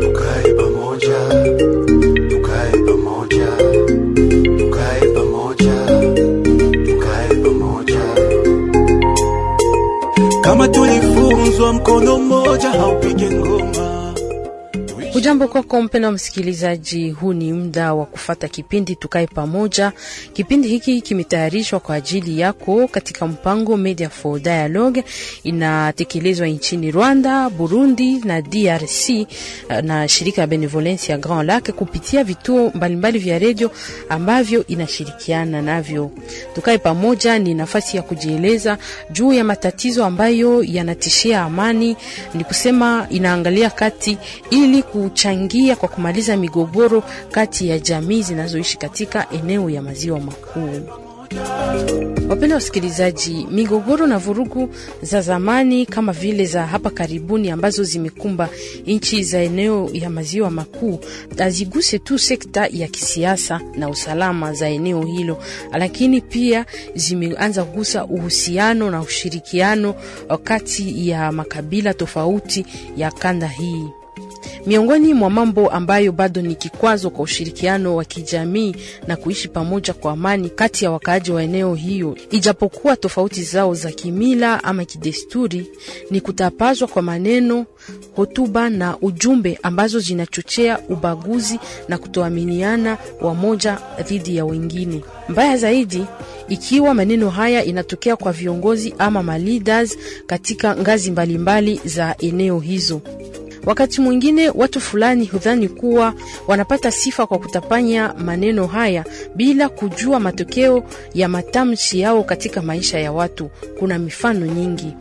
Tukae pamoja, tukae pamoja, tukae pamoja, tukae pamoja. Kama tulifunzwa mkono mmoja haupige ngoma. Hujambo kwako mpendwa msikilizaji, huu ni muda wa kufata kipindi tukae pamoja. Kipindi hiki kimetayarishwa kwa ajili yako katika mpango Media for Dialogue, inatekelezwa nchini Rwanda, Burundi na DRC na shirika ya Benevolence ya Grand Lac kupitia vituo mbalimbali vya redio ambavyo inashirikiana navyo. Tukae pamoja ni nafasi ya kujieleza juu ya matatizo ambayo yanatishia amani, ni kusema inaangalia kati ili kuchangia kwa kumaliza migogoro kati ya jamii zinazoishi katika eneo ya maziwa makuu. Wapenda wasikilizaji, migogoro na vurugu za zamani kama vile za hapa karibuni ambazo zimekumba nchi za eneo ya maziwa makuu haziguse tu sekta ya kisiasa na usalama za eneo hilo, lakini pia zimeanza kugusa uhusiano na ushirikiano kati ya makabila tofauti ya kanda hii. Miongoni mwa mambo ambayo bado ni kikwazo kwa ushirikiano wa kijamii na kuishi pamoja kwa amani kati ya wakaaji wa eneo hiyo, ijapokuwa tofauti zao za kimila ama kidesturi, ni kutapazwa kwa maneno, hotuba na ujumbe ambazo zinachochea ubaguzi na kutoaminiana wamoja dhidi ya wengine. Mbaya zaidi, ikiwa maneno haya inatokea kwa viongozi ama maleaders katika ngazi mbalimbali za eneo hizo. Wakati mwingine watu fulani hudhani kuwa wanapata sifa kwa kutapanya maneno haya bila kujua matokeo ya matamshi yao katika maisha ya watu. Kuna mifano nyingi.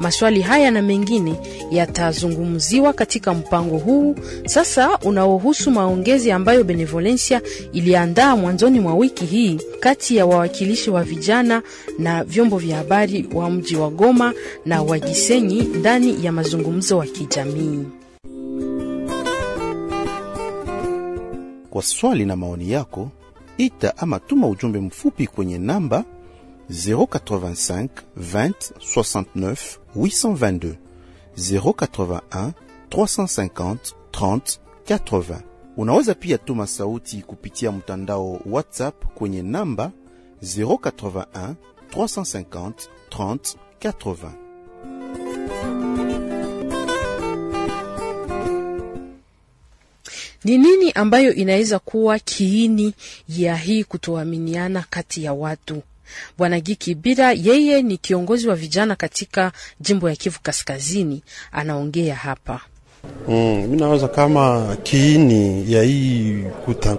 Maswali haya na mengine yatazungumziwa katika mpango huu sasa unaohusu maongezi ambayo Benevolencia iliandaa mwanzoni mwa wiki hii kati ya wawakilishi wa vijana na vyombo vya habari wa mji wa Goma na wa Gisenyi ndani ya mazungumzo wa kijamii. Kwa swali na maoni yako, ita ama tuma ujumbe mfupi kwenye namba 085 20 69 822 081 350 30 80. Unaweza pia tuma sauti kupitia mtandao WhatsApp kwenye namba 081 350 30 80. Ni nini ambayo inaweza kuwa kiini ya hii kutoaminiana kati ya watu? Bwana Giki Bira, yeye ni kiongozi wa vijana katika jimbo ya Kivu Kaskazini, anaongea hapa. Mm, mi nawaza kama kiini ya hii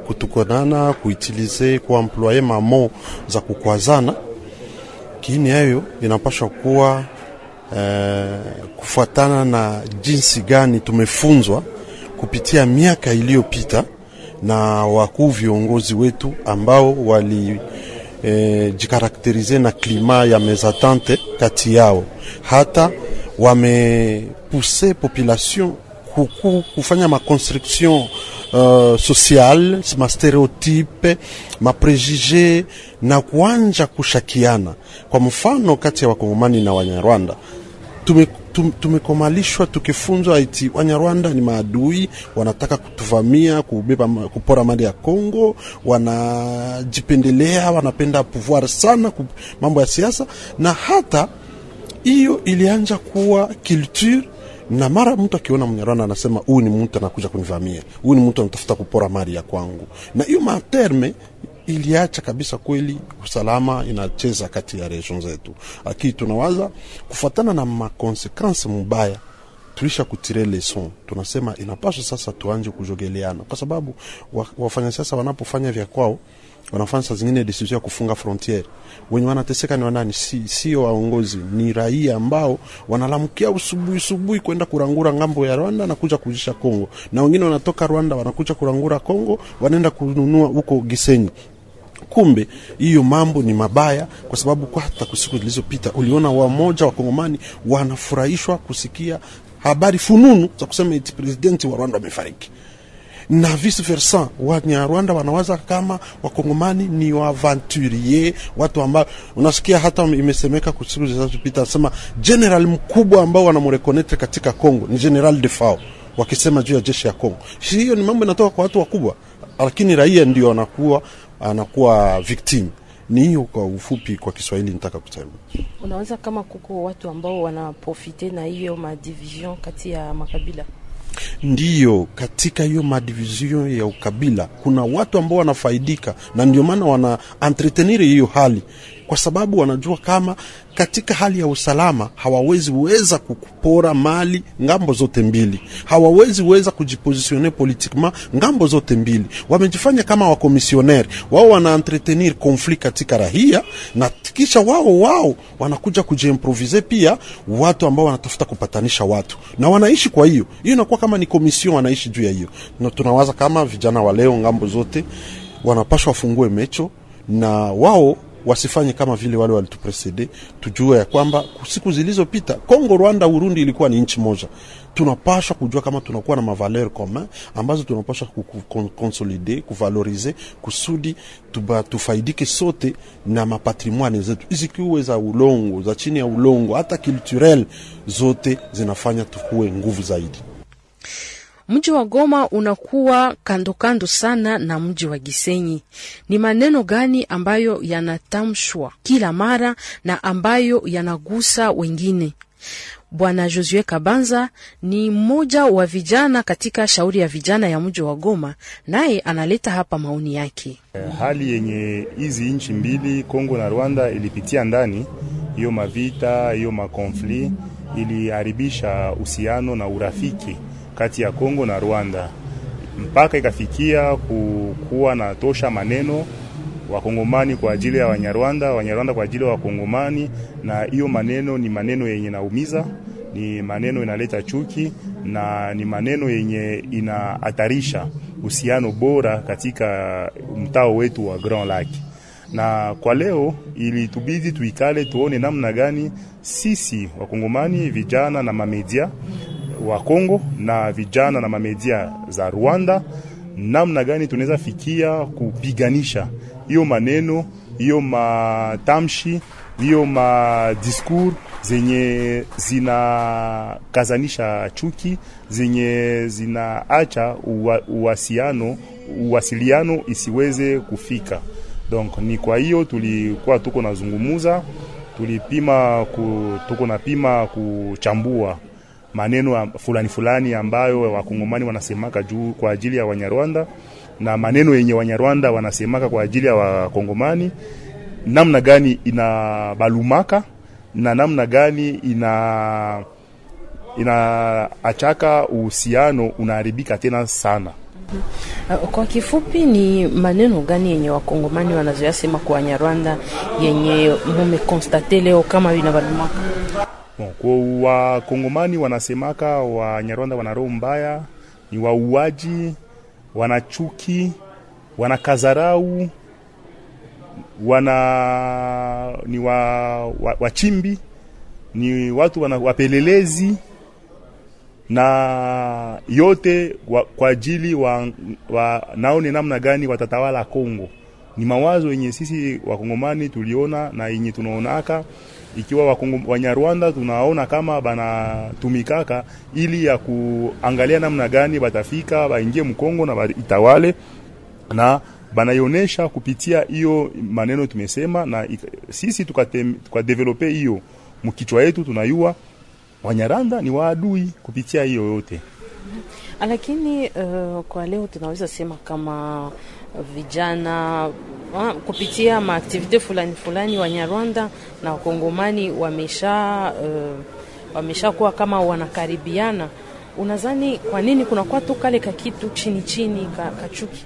kutukonana kuitilize kuamploye mamo za kukwazana, kiini yayo inapashwa kuwa eh, kufuatana na jinsi gani tumefunzwa kupitia miaka iliyopita na wakuu viongozi wetu ambao walijikarakterize eh, na klima ya mezatante kati yao, hata wamepuse population kuku, kufanya maconstruction uh, social mastereotype maprejije na kuanja kushakiana. Kwa mfano kati ya wakongomani na wanyarwanda tume, tum- tumekomalishwa tukifunzwa iti Wanyarwanda ni maadui, wanataka kutuvamia, kubeba, kupora mali ya Kongo, wanajipendelea, wanapenda pouvoir sana, ku- mambo ya siasa, na hata hiyo ilianja kuwa culture na mara mtu akiona Mnyarwanda anasema huyu ni mtu anakuja kunivamia, huyu ni mtu anatafuta kupora mali ya kwangu, na hiyo materme iliacha kabisa kweli usalama inacheza kati ya region zetu, lakini tunawaza kufuatana na makonsekansi mubaya tulisha kutire leson, tunasema inapaswa sasa tuanje kujogeleana, kwa sababu wa- wafanyasiasa wanapofanya vya kwao wanafanya saa zingine decision ya kufunga frontiere. Wenye wanateseka ni wanani? Si, sio waongozi, ni raia ambao wanalamukia usubuhi subuhi kwenda kurangura ng'ambo ya Rwanda na kuja kujisha Kongo, na wengine wanatoka Rwanda wanakuja kurangura Kongo, wanaenda kununua huko Gisenyi. Kumbe hiyo mambo ni mabaya, kwa sababu hata kusiku zilizopita uliona wamoja wakongomani wanafurahishwa kusikia habari fununu za kusema eti presidenti wa Rwanda amefariki na vice versa. Wanyarwanda wanawaza kama wakongomani ni waaventurier, watu ambao unasikia hata imesemeka kusiku zilizopita, nasema general mkubwa ambao wanamrekonete katika Kongo ni General Defao, wakisema juu ya jeshi ya Kongo. Hiyo ni mambo inatoka kwa watu wakubwa, lakini raia ndio anakuwa anakuwa victim. Ni hiyo kwa ufupi, kwa Kiswahili nitaka kusema. Unaweza kama kuko watu ambao wanaprofite na hiyo madivision kati ya makabila Ndiyo, katika hiyo madivision ya ukabila kuna watu ambao wanafaidika, na ndio maana wana entretenir hiyo hali, kwa sababu wanajua kama katika hali ya usalama hawawezi weza kupora mali ng'ambo zote mbili, hawawezi weza kujipozisione politiquement ng'ambo zote mbili. Wamejifanya kama wakomisioneri wao, wana entretenir conflit katika rahia, na kisha wao wao wanakuja kujiimprovise pia watu ambao wanatafuta kupatanisha watu na wanaishi. Kwa hiyo hiyo inakuwa kama ni komision, wanaishi juu ya hiyo, na tunawaza kama vijana wa leo ng'ambo zote wanapashwa wafungue mecho na wao wasifanye kama vile wale walitupresede. Tujue ya kwamba siku zilizopita Kongo, Rwanda, Urundi ilikuwa ni nchi moja. Tunapashwa kujua kama tunakuwa na mavaleur commun ambazo tunapashwa kukonsolide kuvalorize kusudi tuba, tufaidike sote na mapatrimoine zetu izikiwe za ulongo za chini ya ulongo hata culturel zote zinafanya tukuwe nguvu zaidi. Mji wa Goma unakuwa kando kando sana na mji wa Gisenyi. Ni maneno gani ambayo yanatamshwa kila mara na ambayo yanagusa wengine? Bwana Josue Kabanza ni mmoja wa vijana katika shauri ya vijana ya mji wa Goma, naye analeta hapa maoni yake. Hali yenye hizi nchi mbili Kongo na Rwanda ilipitia ndani, hiyo mavita, hiyo makonfli iliharibisha uhusiano na urafiki kati ya Kongo na Rwanda mpaka ikafikia kukuwa na tosha maneno wakongomani kwa ajili ya Wanyarwanda, Wanyarwanda kwa ajili ya Wakongomani, na hiyo maneno ni maneno yenye naumiza, ni maneno inaleta chuki na ni maneno yenye inahatarisha uhusiano bora katika mtao wetu wa Grand Lac. Na kwa leo ilitubidi tuikale tuone namna gani sisi Wakongomani vijana na mamedia wa Kongo na vijana na mamedia za Rwanda, namna gani tunaweza fikia kupiganisha hiyo maneno, hiyo matamshi, hiyo madiskur zenye zinakazanisha chuki, zenye zinaacha uwasiano uwasiliano isiweze kufika. Donc ni kwa hiyo tulikuwa tuko nazungumuza, tulipima ku, tuko napima kuchambua maneno fulani fulani ambayo wakongomani wanasemaka juu kwa ajili ya Wanyarwanda na maneno yenye Wanyarwanda wanasemaka kwa ajili ya Wakongomani, namna gani inabalumaka na namna gani ina inaachaka uhusiano unaharibika tena sana. Kwa kifupi, ni maneno gani yenye wakongomani wanazoyasema kwa Wanyarwanda yenye mumekonstate leo kama inabalumaka? Bon, wakongomani wanasemaka Wanyarwanda wana roho mbaya, ni wauaji, wanachuki, wanakazarau, wana ni wa, wa, wachimbi, ni watu wana, wapelelezi na yote wa, kwa ajili wa, wa, naone namna gani watatawala Kongo. Ni mawazo yenye sisi wakongomani tuliona na yenye tunaonaka ikiwa Wanyarwanda tunaona kama banatumikaka ili ya kuangalia namna gani batafika baingie Mkongo na itawale na banaionesha kupitia hiyo maneno tumesema, na sisi tukadevelope hiyo mkichwa yetu, tunayua Wanyarwanda ni waadui kupitia hiyo yote. Lakini uh, kwa leo tunaweza sema kama vijana kupitia maaktivite fulani fulani Wanyarwanda na Wakongomani wamesha uh, wameshakuwa kama wanakaribiana. Unadhani kwa nini kunakuwa tu kale ka kitu chini chini kachuki mukale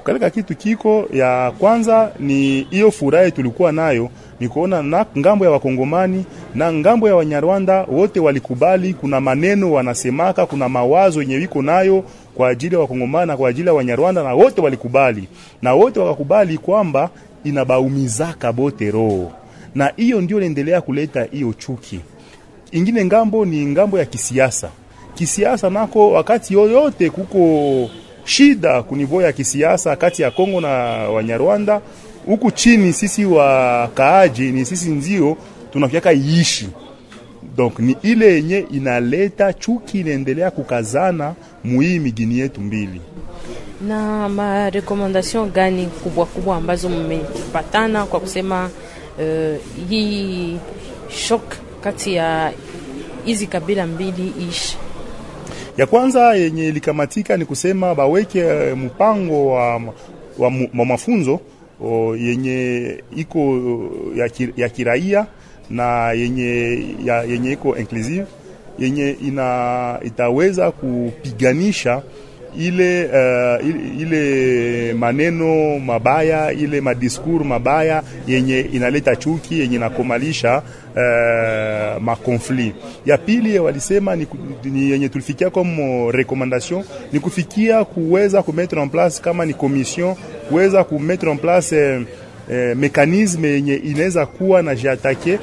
ka kitu kiko ya kwanza ni hiyo furaha tulikuwa nayo ni kuona na ng'ambo ya wakongomani na ng'ambo ya wanyarwanda wote walikubali. Kuna maneno wanasemaka, kuna mawazo yenye wiko nayo kwa ajili ya wakongomani na kwa ajili ya wanyarwanda, na wote walikubali, na wote wakakubali kwamba inabaumizaka bote roho, na hiyo ndio inaendelea kuleta hiyo chuki. Ingine ng'ambo ni ng'ambo ya kisiasa. Kisiasa nako wakati yoyote kuko shida kunivo ya kisiasa kati ya Kongo na Wanyarwanda. Huku chini sisi wakaaji ni sisi ndio tunafiaka iishi donc ni ile yenye inaleta chuki inaendelea kukazana muhii migini yetu mbili. Na marekomandasyon gani kubwa kubwa ambazo mmepatana kwa kusema uh, hii shok kati ya hizi kabila mbili ishi? Ya kwanza yenye ilikamatika ni kusema baweke mpango wa, wa, wa mafunzo o, yenye iko ya, ki, ya kiraia na yenye, ya, yenye iko inclusive yenye ina, itaweza kupiganisha ile, uh, ile, maneno mabaya ile madiskur mabaya yenye inaleta chuki yenye inakomalisha uh, makonflit. Ya pili walisema ni, ni yenye tulifikia comme recommandation ni kufikia kuweza kumettre en place kama ni commission kuweza kumettre en place eh, eh, mekanisme yenye inaweza kuwa na jiatake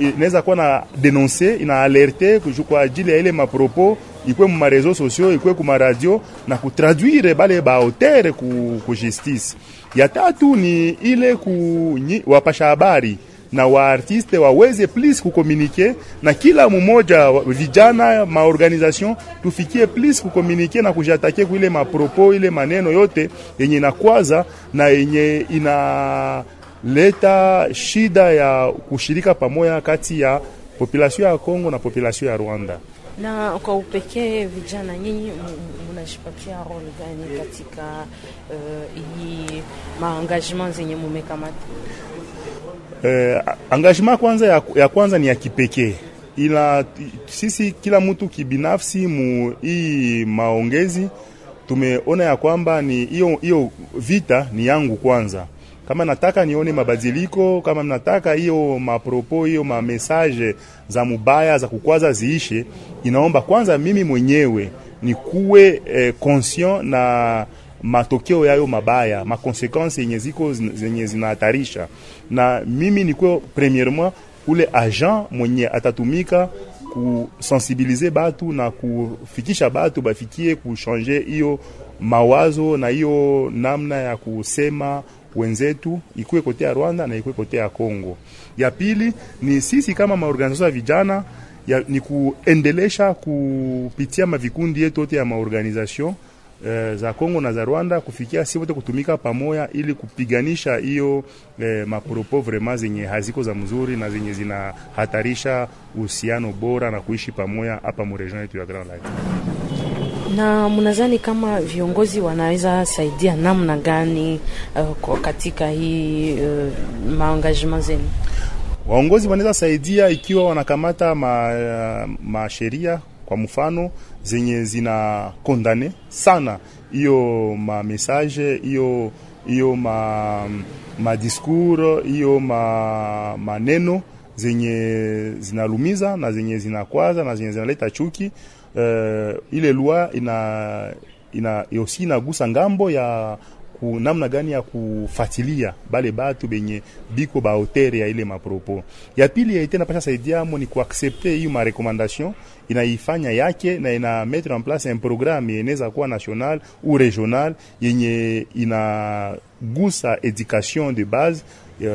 inaweza kuwa na denonse ina alerte kwa ajili ya ile mapropo ikwe mu marezo sociaux ikwe ku maradio na kutraduire bale baotere ku, ku justice. Ya tatu ni ile ku wapasha habari na waartiste waweze plus kukomunike na kila mmoja vijana maorganisation tufikie plus kukomunike na kujatake kuile mapropo ile maneno yote yenye inakwaza na yenye inaleta shida ya kushirika pamoja kati ya population ya Kongo na population ya Rwanda. Na kwa upekee vijana, nyinyi mnajipatia role gani katika uh, hii maengagement zenye mumekamata? Eh, engagement kwanza ya, ya kwanza ni ya kipekee, ila sisi kila mtu kibinafsi mu hii maongezi tumeona ya kwamba ni hiyo hiyo vita ni yangu kwanza. Kama nataka nione mabadiliko, kama nataka hiyo mapropo hiyo mamesaje za mubaya za kukwaza ziishe, inaomba kwanza mimi mwenyewe nikuwe eh, conscient na matokeo yayo mabaya, makonsequences yenye ziko zenye zinahatarisha, na mimi nikuwe premierement ule agent mwenye atatumika kusensibilize batu na kufikisha batu bafikie kushanje hiyo mawazo na hiyo namna ya kusema wenzetu ikuwe kote ya Rwanda na ikuwe kote ya Kongo. Ya pili ni sisi kama maorganization ya vijana ya, ni kuendelesha kupitia mavikundi yetu yote ya maorganization eh, za Kongo na za Rwanda kufikia si wote kutumika pamoja ili kupiganisha hiyo eh, mapropo vrema zenye haziko za mzuri na zenye zinahatarisha uhusiano bora na kuishi pamoja hapa mu region yetu ya Grand Lac. Na mnadhani kama viongozi wanaweza saidia namna gani uh, katika hii uh, maengagement zenu? Waongozi wanaweza saidia ikiwa wanakamata ma, ma sheria kwa mfano zenye zina kondane sana hiyo ma message hiyo hiyo ma, ma discours hiyo ma maneno zenye zinalumiza na zenye zinakwaza na zenye zinaleta chuki. Uh, ile lwa ina ina yosi inagusa ng'ambo ya ku namna gani ya kufatilia bale batu benye biko ba hotere ya ile mapropo. Ya pili ya ite napasha saidiamo ni kuaccepte hiyo marekomandasyon inaifanya yake na ina mettre en place un programme yeneza kuwa national ou regional yenye inagusa education de base uh,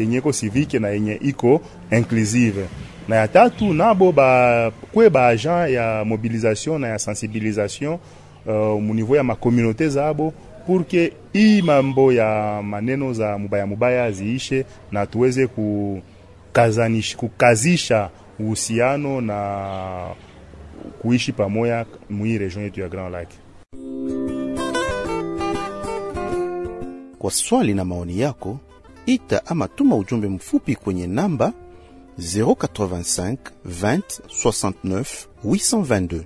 yenye iko civique na yenye iko inclusive na ya tatu nabo ba kwe ba agent ya mobilisation na ya sensibilisation uh, mu niveau ya makomunote zabo pour que hii mambo ya maneno za mubaya mubaya ziishe na tuweze kukazanish, kukazisha uhusiano na kuishi pamoja mwi region yetu ya Grand Lake. Kwa swali na maoni yako, ita ama tuma ujumbe mfupi kwenye namba 085 20 69 822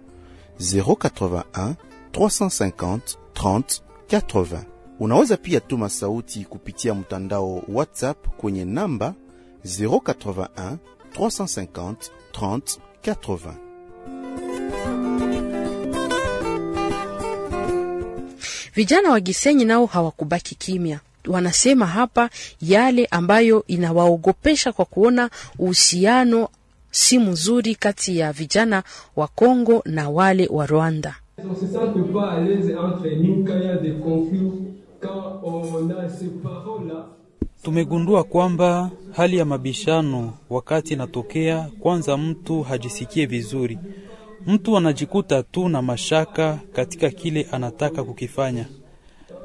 081 350 30 80. Unaweza pia tuma sauti kupitia mtandao WhatsApp kwenye namba 081 350 30 80. Vijana wa Gisenyi nao hawakubaki kimya, wanasema hapa yale ambayo inawaogopesha kwa kuona uhusiano si mzuri kati ya vijana wa Kongo na wale wa Rwanda. On se sent pas à l'aise entre nous quand il y a des conflits, quand on a ces paroles-là. Tumegundua kwamba hali ya mabishano wakati inatokea, kwanza mtu hajisikie vizuri, mtu anajikuta tu na mashaka katika kile anataka kukifanya.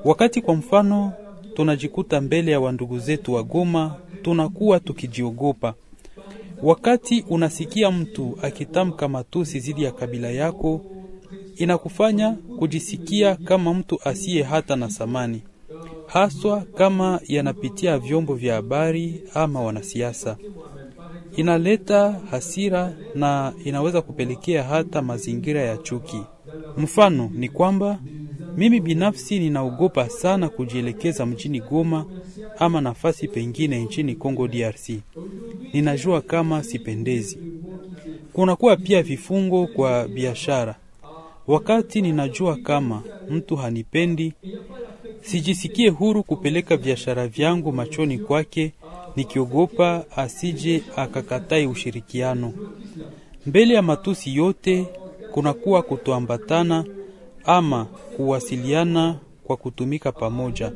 Wakati kwa mfano tunajikuta mbele ya wandugu zetu wa Goma, tunakuwa tukijiogopa. Wakati unasikia mtu akitamka matusi dhidi ya kabila yako, inakufanya kujisikia kama mtu asiye hata na thamani, haswa kama yanapitia vyombo vya habari ama wanasiasa. Inaleta hasira na inaweza kupelekea hata mazingira ya chuki. Mfano ni kwamba mimi binafsi ninaogopa sana kujielekeza mjini Goma ama nafasi pengine nchini Kongo DRC. Ninajua kama sipendezi. Kunakuwa pia vifungo kwa biashara. Wakati ninajua kama mtu hanipendi, sijisikie huru kupeleka biashara vyangu machoni kwake, nikiogopa asije akakatai ushirikiano. Mbele ya matusi yote, kunakuwa kutoambatana ama kuwasiliana kwa kutumika pamoja.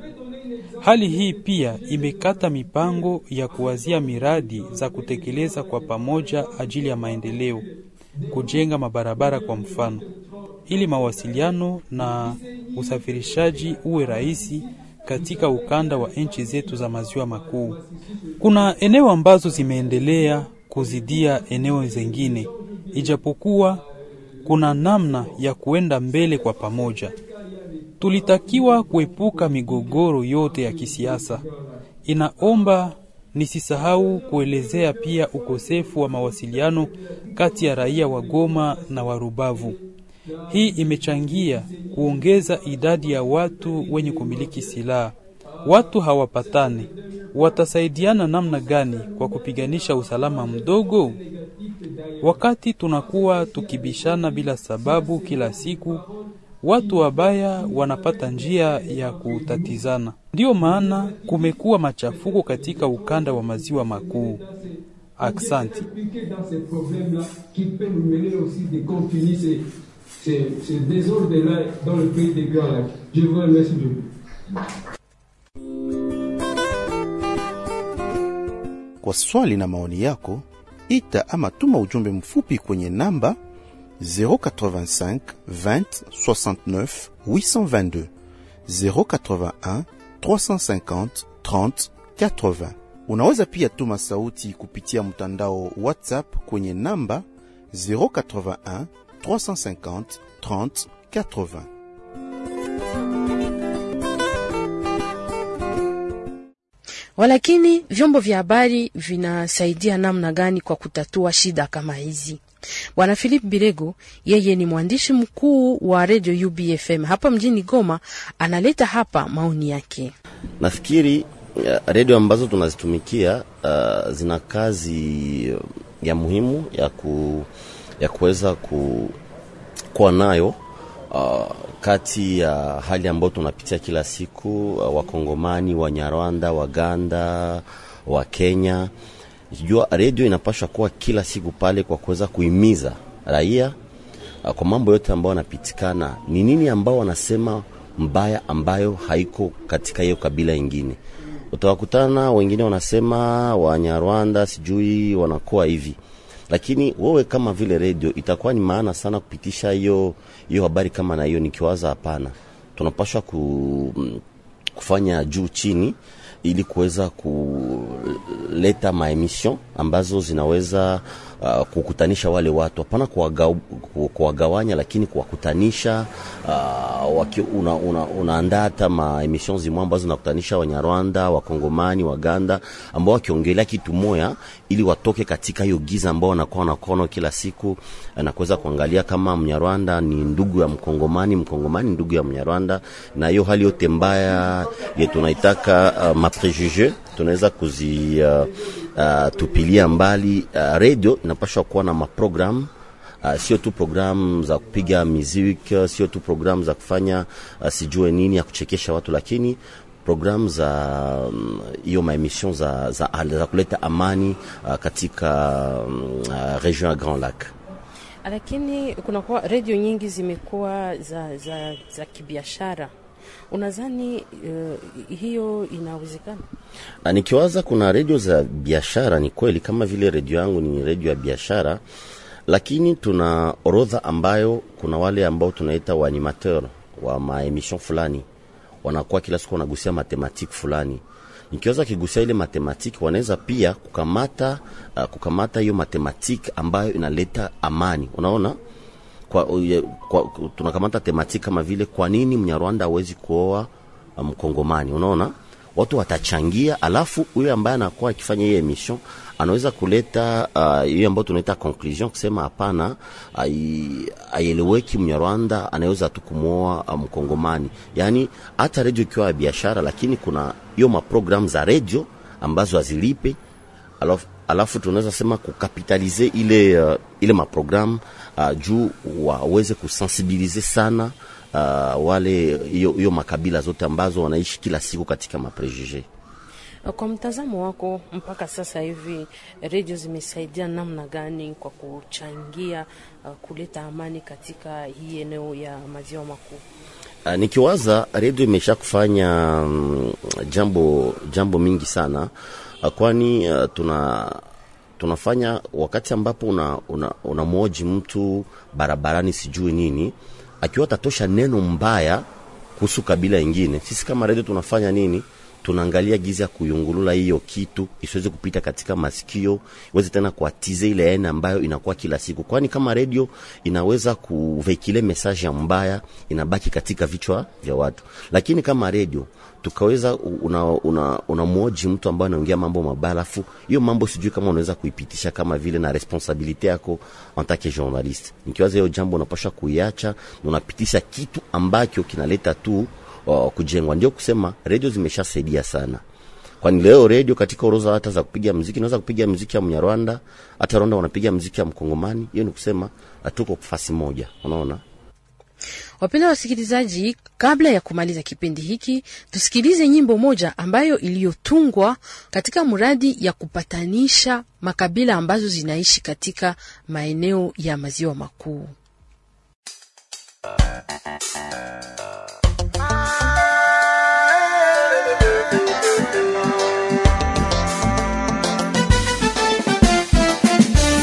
Hali hii pia imekata mipango ya kuwazia miradi za kutekeleza kwa pamoja ajili ya maendeleo, kujenga mabarabara kwa mfano, ili mawasiliano na usafirishaji uwe rahisi katika ukanda wa nchi zetu za maziwa makuu. Kuna eneo ambazo zimeendelea kuzidia eneo zengine, ijapokuwa kuna namna ya kuenda mbele kwa pamoja. Tulitakiwa kuepuka migogoro yote ya kisiasa. Inaomba nisisahau kuelezea pia ukosefu wa mawasiliano kati ya raia wa Goma na wa Rubavu. Hii imechangia kuongeza idadi ya watu wenye kumiliki silaha. Watu hawapatani, watasaidiana namna gani kwa kupiganisha usalama mdogo? Wakati tunakuwa tukibishana bila sababu kila siku, watu wabaya wanapata njia ya kutatizana. Ndiyo maana kumekuwa machafuko katika ukanda wa maziwa makuu. Aksanti. Kwa swali na maoni yako, ita ama tuma ujumbe mfupi kwenye namba 085 20 69 822 081 350 30 80. Unaweza pia tuma sauti kupitia mtandao WhatsApp kwenye namba 081 350 30 80. Walakini vyombo vya habari vinasaidia namna gani kwa kutatua shida kama hizi? Bwana Philip Birego, yeye ni mwandishi mkuu wa redio UBFM hapa mjini Goma, analeta hapa maoni yake. Nafikiri uh, redio ambazo tunazitumikia uh, zina kazi ya muhimu ya ku, ya kuweza ku, kuwa nayo uh, kati ya hali ambayo tunapitia kila siku uh, Wakongomani, Wanyarwanda, Waganda, wa Kenya. Jua redio inapashwa kuwa kila siku pale kwa kuweza kuhimiza raia uh, kwa mambo yote ambayo wanapitikana, ni nini ambao wanasema mbaya ambayo haiko katika hiyo kabila ingine. Utawakutana wengine wanasema Wanyarwanda sijui wanakuwa hivi lakini wewe kama vile redio itakuwa ni maana sana kupitisha hiyo hiyo habari kama na hiyo. Nikiwaza hapana, tunapashwa ku, kufanya juu chini ili kuweza kuleta maemission ambazo zinaweza uh, kukutanisha wale watu, hapana kuwagawanya, lakini kuwakutanisha. Uh, una, una, unaandaa hata maemission zimwe ambazo zinakutanisha Wanyarwanda, Wakongomani, Waganda ambao wakiongelea kitu moya, ili watoke katika hiyo giza ambao wanakuwa wanakono kila siku, na kuweza kuangalia kama Mnyarwanda ni ndugu ya Mkongomani, Mkongomani ndugu ya Mnyarwanda, na hiyo hali yote mbaya yetu tunaitaka uh, maprejuge tunaweza kuzi uh, uh, mbali. Uh, radio inapashwa kuwa na maprogram uh, sio tu program za kupiga muziki, sio tu program za kufanya uh, sijue nini ya kuchekesha watu, lakini program za hiyo um, maemission za, za, za kuleta amani uh, katika um, uh, region ya Grand Lac. lakini kunakuwa redio nyingi zimekuwa za, za, za kibiashara. Unadhani uh, hiyo inawezekana? Na nikiwaza kuna redio za biashara, ni kweli kama vile redio yangu ni redio ya biashara, lakini tuna orodha ambayo kuna wale ambao tunaita waanimateur wa maemission fulani. Wanakuwa kila siku wanagusia matematiki fulani. Nikiweza kigusia ile matematiki wanaweza pia kukamata uh, kukamata hiyo matematiki ambayo inaleta amani. Unaona kwa, kwa, tunakamata tematiki kama vile kwa nini mnyarwanda hawezi kuoa mkongomani um, unaona? Watu watachangia alafu yule ambaye anakuwa akifanya hiyo emission anaweza kuleta hiyo uh, ambayo tunaita conclusion kusema hapana aieleweki mnyarwanda anaweza tu kumwoa mkongomani um, yaani hata redio ikiwa ya biashara lakini kuna hiyo maprogram za redio ambazo hazilipe alafu, alafu tunaweza sema kukapitalize ile uh, ile maprogramu uh, juu waweze kusensibilize sana uh, wale hiyo makabila zote ambazo wanaishi kila siku katika maprejuje kwa mtazamo wako mpaka sasa hivi redio zimesaidia namna gani kwa kuchangia uh, kuleta amani katika hii eneo ya maziwa makuu? Uh, nikiwaza redio imesha kufanya um, jambo jambo mingi sana. uh, kwani uh, tuna tunafanya wakati ambapo una, una, una mtu barabarani sijui nini akiwa tatosha neno mbaya kuhusu kabila ingine. Sisi kama redio tunafanya nini tunaangalia gizi ya kuyungulula hiyo kitu isiweze kupita katika masikio iweze tena kuatize ile aina ambayo inakuwa kila siku. Kwani kama redio inaweza kuvekile mesaji ya mbaya inabaki katika vichwa vya watu. Lakini kama redio tukaweza unamwoji una, una mtu ambaye anaongea mambo mabaya alafu hiyo mambo sijui kama unaweza kuipitisha kama vile na responsabilite yako en tant que journaliste. Nikiwaza hiyo jambo unapasha kuiacha unapitisha kitu ambacho kinaleta tu kujengwa. Ndio kusema redio zimeshasaidia sana, kwani leo redio katika orodha hata za kupiga mziki naweza kupiga mziki ya Mnyarwanda, hata Rwanda wanapiga mziki ya Mkongomani. Hiyo ni kusema hatuko fasi moja, unaona. Wapenda wasikilizaji, kabla ya kumaliza kipindi hiki, tusikilize nyimbo moja ambayo iliyotungwa katika mradi ya kupatanisha makabila ambazo zinaishi katika maeneo ya maziwa makuu.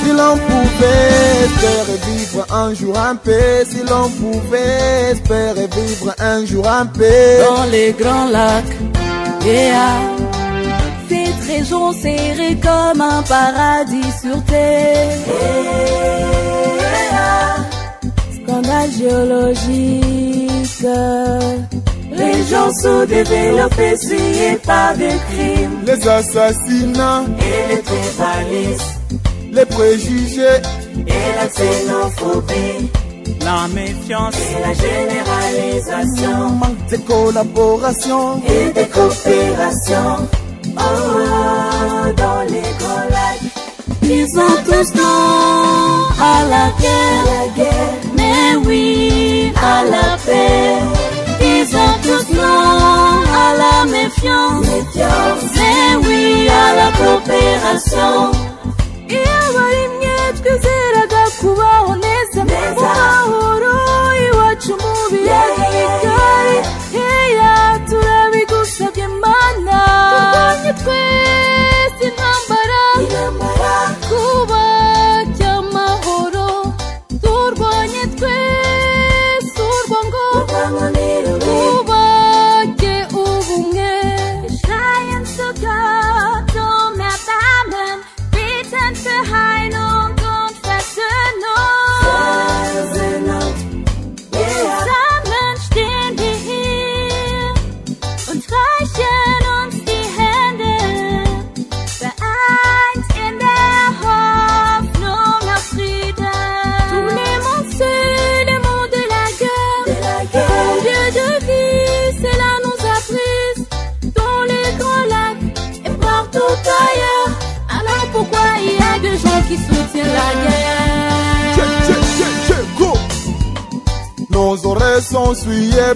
Si l'on pouvait espérer vivre un jour en paix, si l'on pouvait espérer vivre un jour en paix. Dans les grands lacs, yeah. Cette région serrée comme un paradis sur terre. Yeah. Scandale géologique. Les gens sous-développés suyés par des crimes. Les assassinats. Et les tribalismes les préjugés. Et la xénophobie, la méfiance. Et la généralisation, manque de collaboration. Et de coopération. Oh, dans les grands lacs, ils sont tous à la guerre, la guerre, mais oui à la paix. Ils sont tous non à la méfiance, mais oui à la coopération. iyo barimye twizeraga kubaho neza mu mahoro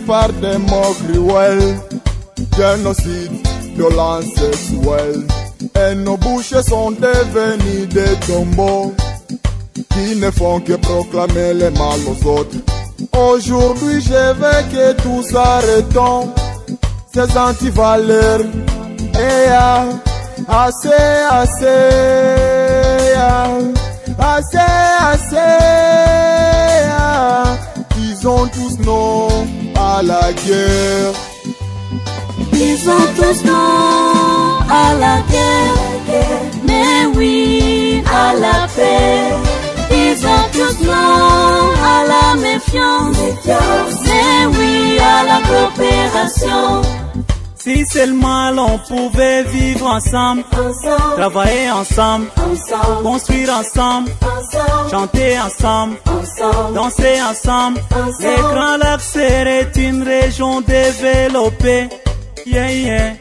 par des mots cruels, génocide, violence sexuelle, et nos bouches sont devenues des tombeaux. qui ne font que proclamer les mal aux autres. Aujourd'hui, je veux que tout s'arrêtons, ces antivaleurs. Et ah, assez, assez, assez, assez, ah, disons tous non la guerre. Disons tous non à la guerre, mais oui à la paix. Disons tous non à la méfiance, mais oui à la coopération. Si seulement l'on pouvait vivre ensemble, Ensemble, travailler ensemble, ensemble, construire ensemble, ensemble, chanter ensemble, danser ensemble. Ensemble. Les Grands Lacs seraient une région développée. Yeah, yeah.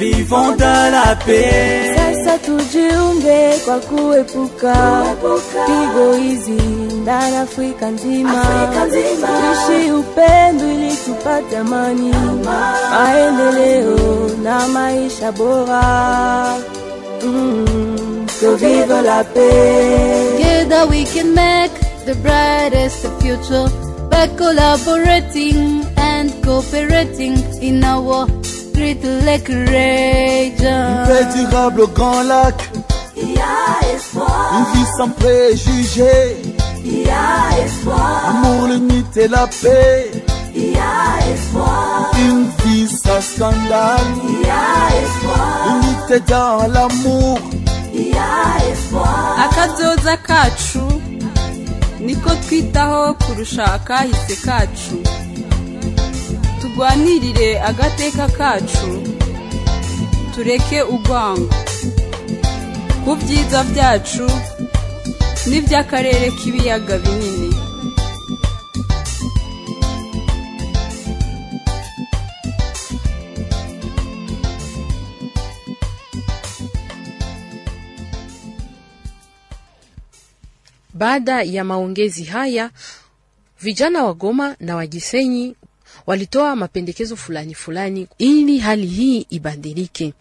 Vivons dans la paix. Sasa tujiunge kwa kuepuka pigo hizi ndani Afrika nzima, tuishi upendo ili tupate amani, maendeleo na maisha bora. Mm, que vive la paix. Together we can make the brightest future by collaborating and cooperating in our great lake region. Paix durable au Grand Lac, il y a espoir, une vie sans préjugés, il y a espoir, amour, l'unité, la paix, il y a espoir, une vie sans scandale, il y a espoir, unité dans l'amour. il y a espoir. akazoza kacu niko twitaho kurusha kacu turwanirire agateka kacu tureke urwango. Ku byiza byacu n'iby'akarere k'ibiyaga binini. Baada ya maongezi haya, vijana wa Goma na wa Gisenyi walitoa mapendekezo fulani fulani ili hali hii ibadilike.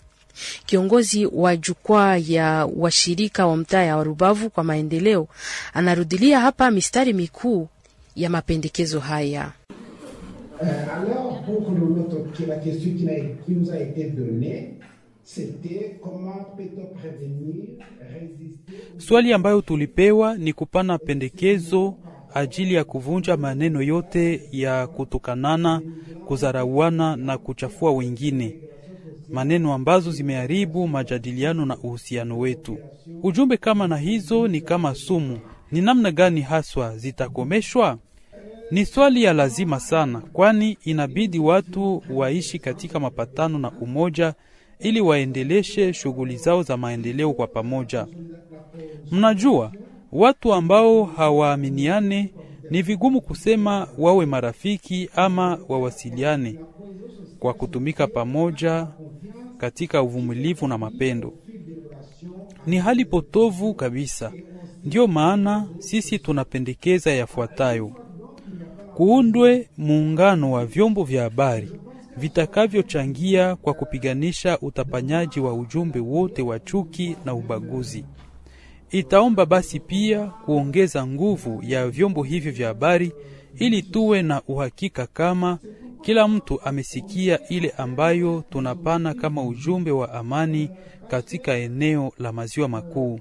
Kiongozi wa jukwaa ya washirika wa mtaa ya Rubavu kwa maendeleo anarudilia hapa mistari mikuu ya mapendekezo haya. Euh, Swali ambayo tulipewa ni kupana pendekezo ajili ya kuvunja maneno yote ya kutukanana, kuzarauana na kuchafua wengine, maneno ambazo zimeharibu majadiliano na uhusiano wetu. Ujumbe kama na hizo ni kama sumu. Ni namna gani haswa zitakomeshwa? Ni swali ya lazima sana, kwani inabidi watu waishi katika mapatano na umoja ili waendeleshe shughuli zao za maendeleo kwa pamoja. Mnajua, watu ambao hawaaminiane ni vigumu kusema wawe marafiki ama wawasiliane kwa kutumika pamoja katika uvumilivu na mapendo. Ni hali potovu kabisa. Ndiyo maana sisi tunapendekeza yafuatayo: kuundwe muungano wa vyombo vya habari vitakavyochangia kwa kupiganisha utapanyaji wa ujumbe wote wa chuki na ubaguzi. Itaomba basi pia kuongeza nguvu ya vyombo hivyo vya habari ili tuwe na uhakika kama kila mtu amesikia ile ambayo tunapana kama ujumbe wa amani katika eneo la maziwa makuu.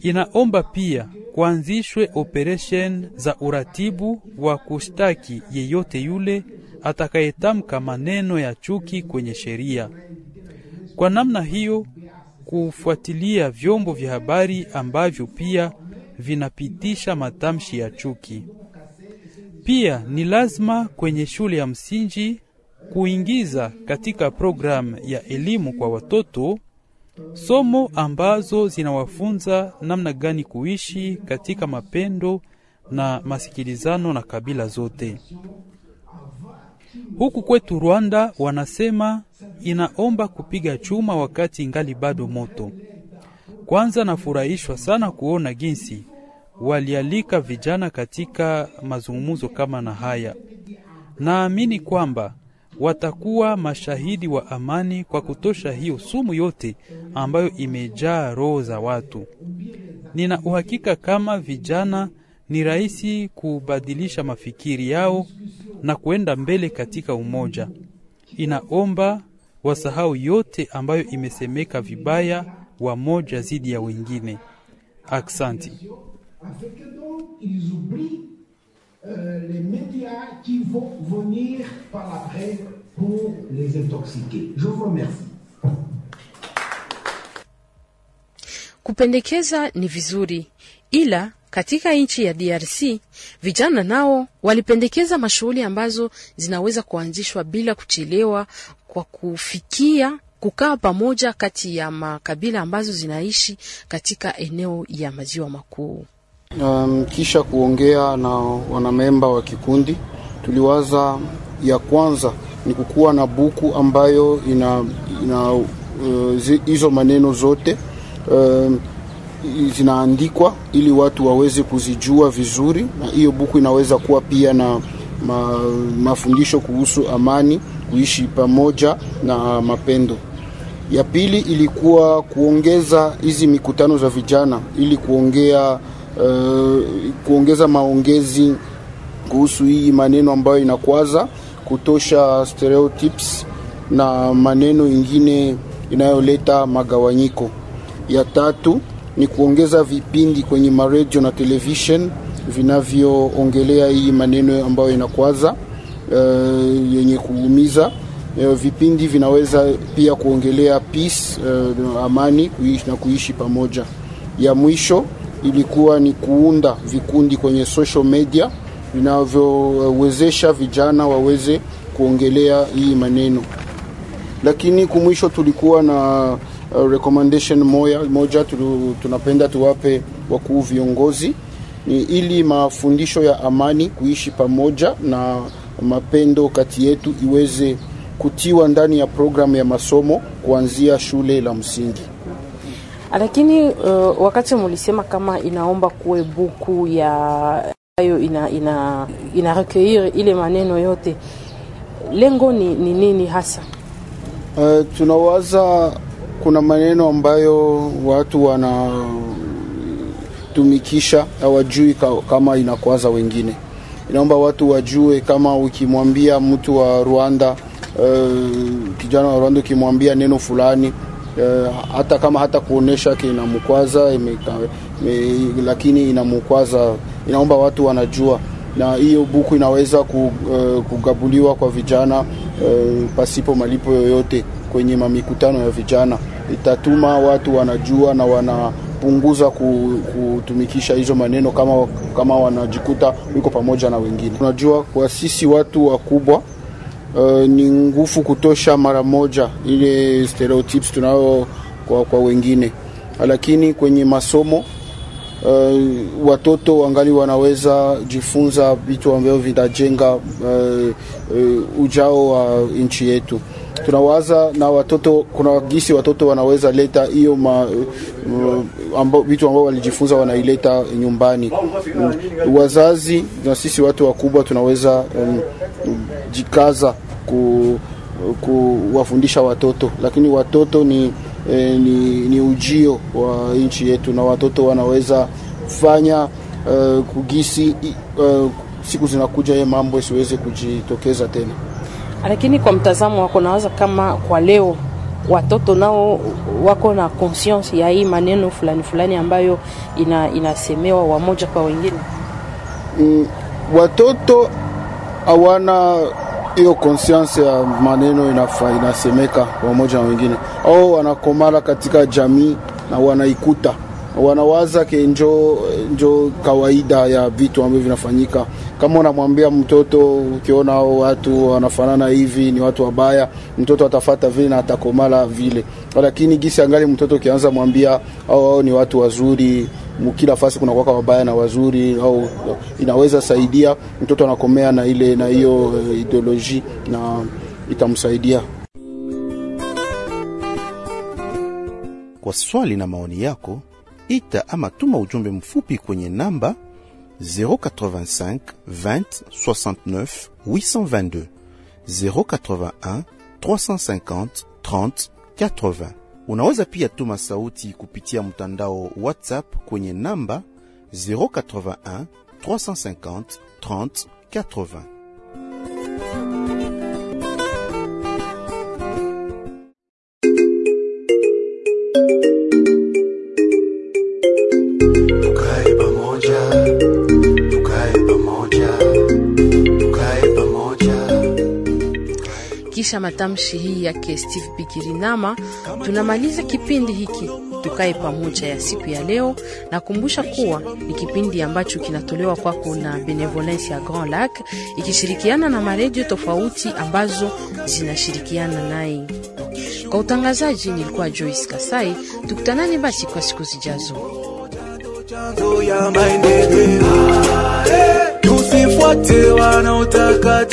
Inaomba pia kuanzishwe operesheni za uratibu wa kushtaki yeyote yule atakayetamka maneno ya chuki kwenye sheria. Kwa namna hiyo, kufuatilia vyombo vya habari ambavyo pia vinapitisha matamshi ya chuki. Pia ni lazima kwenye shule ya msingi kuingiza katika programu ya elimu kwa watoto somo ambazo zinawafunza namna gani kuishi katika mapendo na masikilizano na kabila zote. Huku kwetu Rwanda wanasema inaomba kupiga chuma wakati ingali bado moto. Kwanza nafurahishwa sana kuona jinsi walialika vijana katika mazungumzo kama na haya. Naamini kwamba watakuwa mashahidi wa amani kwa kutosha hiyo sumu yote ambayo imejaa roho za watu. Nina uhakika kama vijana ni rahisi kubadilisha mafikiri yao na kuenda mbele katika umoja. Inaomba wasahau yote ambayo imesemeka vibaya wamoja zidi ya wengine. Aksanti. Kupendekeza ni vizuri, ila katika nchi ya DRC vijana nao walipendekeza mashughuli ambazo zinaweza kuanzishwa bila kuchelewa, kwa kufikia kukaa pamoja kati ya makabila ambazo zinaishi katika eneo ya maziwa makuu. Um, kisha kuongea na wanamemba wa kikundi, tuliwaza ya kwanza ni kukuwa na buku ambayo ina ina uh, hizo maneno zote um, zinaandikwa ili watu waweze kuzijua vizuri, na hiyo buku inaweza kuwa pia na ma, mafundisho kuhusu amani, kuishi pamoja na mapendo. Ya pili ilikuwa kuongeza hizi mikutano za vijana ili kuongea uh, kuongeza maongezi kuhusu hii maneno ambayo inakwaza, kutosha stereotypes na maneno ingine inayoleta magawanyiko. Ya tatu ni kuongeza vipindi kwenye maredio na television vinavyoongelea hii maneno ambayo inakwaza uh, yenye kuumiza. Uh, vipindi vinaweza pia kuongelea peace, uh, amani kuishi na kuishi pamoja. Ya mwisho ilikuwa ni kuunda vikundi kwenye social media vinavyowezesha vijana waweze kuongelea hii maneno lakini kumwisho tulikuwa na uh, recommendation moja, moja tulu, tunapenda tuwape wakuu viongozi ni ili mafundisho ya amani kuishi pamoja na mapendo kati yetu iweze kutiwa ndani ya programu ya masomo kuanzia shule la msingi. Lakini uh, wakati mulisema kama inaomba kuwe buku ya ayo ina, ina, ina recueillir ile maneno yote, lengo ni, ni nini hasa? Uh, tunawaza kuna maneno ambayo watu wanatumikisha hawajui ka- kama inakwaza wengine. Inaomba watu wajue kama ukimwambia mtu wa Rwanda uh, kijana wa Rwanda ukimwambia neno fulani uh, hata kama hata kuonesha ke inamkwaza ime, ime, lakini inamkwaza, inaomba watu wanajua. Na hiyo buku inaweza uh, kugabuliwa kwa vijana uh, pasipo malipo yoyote kwenye mamikutano ya vijana. Itatuma watu wanajua na wanapunguza kutumikisha hizo maneno kama, kama wanajikuta wiko pamoja na wengine. Unajua, kwa sisi watu wakubwa uh, ni nguvu kutosha mara moja ile stereotypes tunayo kwa, kwa wengine, lakini kwenye masomo uh, watoto wangali wanaweza jifunza vitu ambavyo vitajenga uh, uh, ujao wa nchi yetu. Tunawaza na watoto, kuna gisi watoto wanaweza leta hiyo uh, vitu ambao walijifunza wanaileta nyumbani. Um, wazazi na sisi watu wakubwa tunaweza um, jikaza ku, kuwafundisha watoto, lakini watoto ni eh, ni, ni ujio wa nchi yetu na watoto wanaweza fanya uh, kugisi uh, siku zinakuja ye mambo isiweze kujitokeza tena. Lakini kwa mtazamo wako, nawaza kama kwa leo watoto nao wako na conscience ya hii maneno fulani fulani ambayo ina, inasemewa wamoja kwa wengine. Mm, watoto hawana hiyo conscience ya maneno inafa, inasemeka wamoja na wengine, au wanakomala katika jamii na wanaikuta wanawaza ke njo, njo kawaida ya vitu ambavyo vinafanyika. Kama unamwambia mtoto, ukiona watu wanafanana hivi ni watu wabaya, mtoto atafata vile na atakomala vile, lakini gisi angali mtoto ukianza mwambia au hao ni watu wazuri kila fasi kuna kwaka wabaya na wazuri, au inaweza saidia mtoto anakomea na ile na hiyo uh, ideoloji na itamsaidia. Kwa swali na maoni yako, ita ama tuma ujumbe mfupi kwenye namba 085 20 69 822 081 350 30 80 Unaweza pia tuma sauti kupitia mtandao WhatsApp kwenye namba 081 350 30 80. Kisha matamshi hii yake Steve Bigirinama, tunamaliza kipindi hiki tukae pamoja ya siku ya leo. Nakumbusha kuwa ni kipindi ambacho kinatolewa kwako na Benevolence ya Grand Lac ikishirikiana na maredio tofauti ambazo zinashirikiana naye. Kwa utangazaji nilikuwa Joyce Kasai. Tukutanani basi kwa siku zijazo. Tusifuate wanaotaka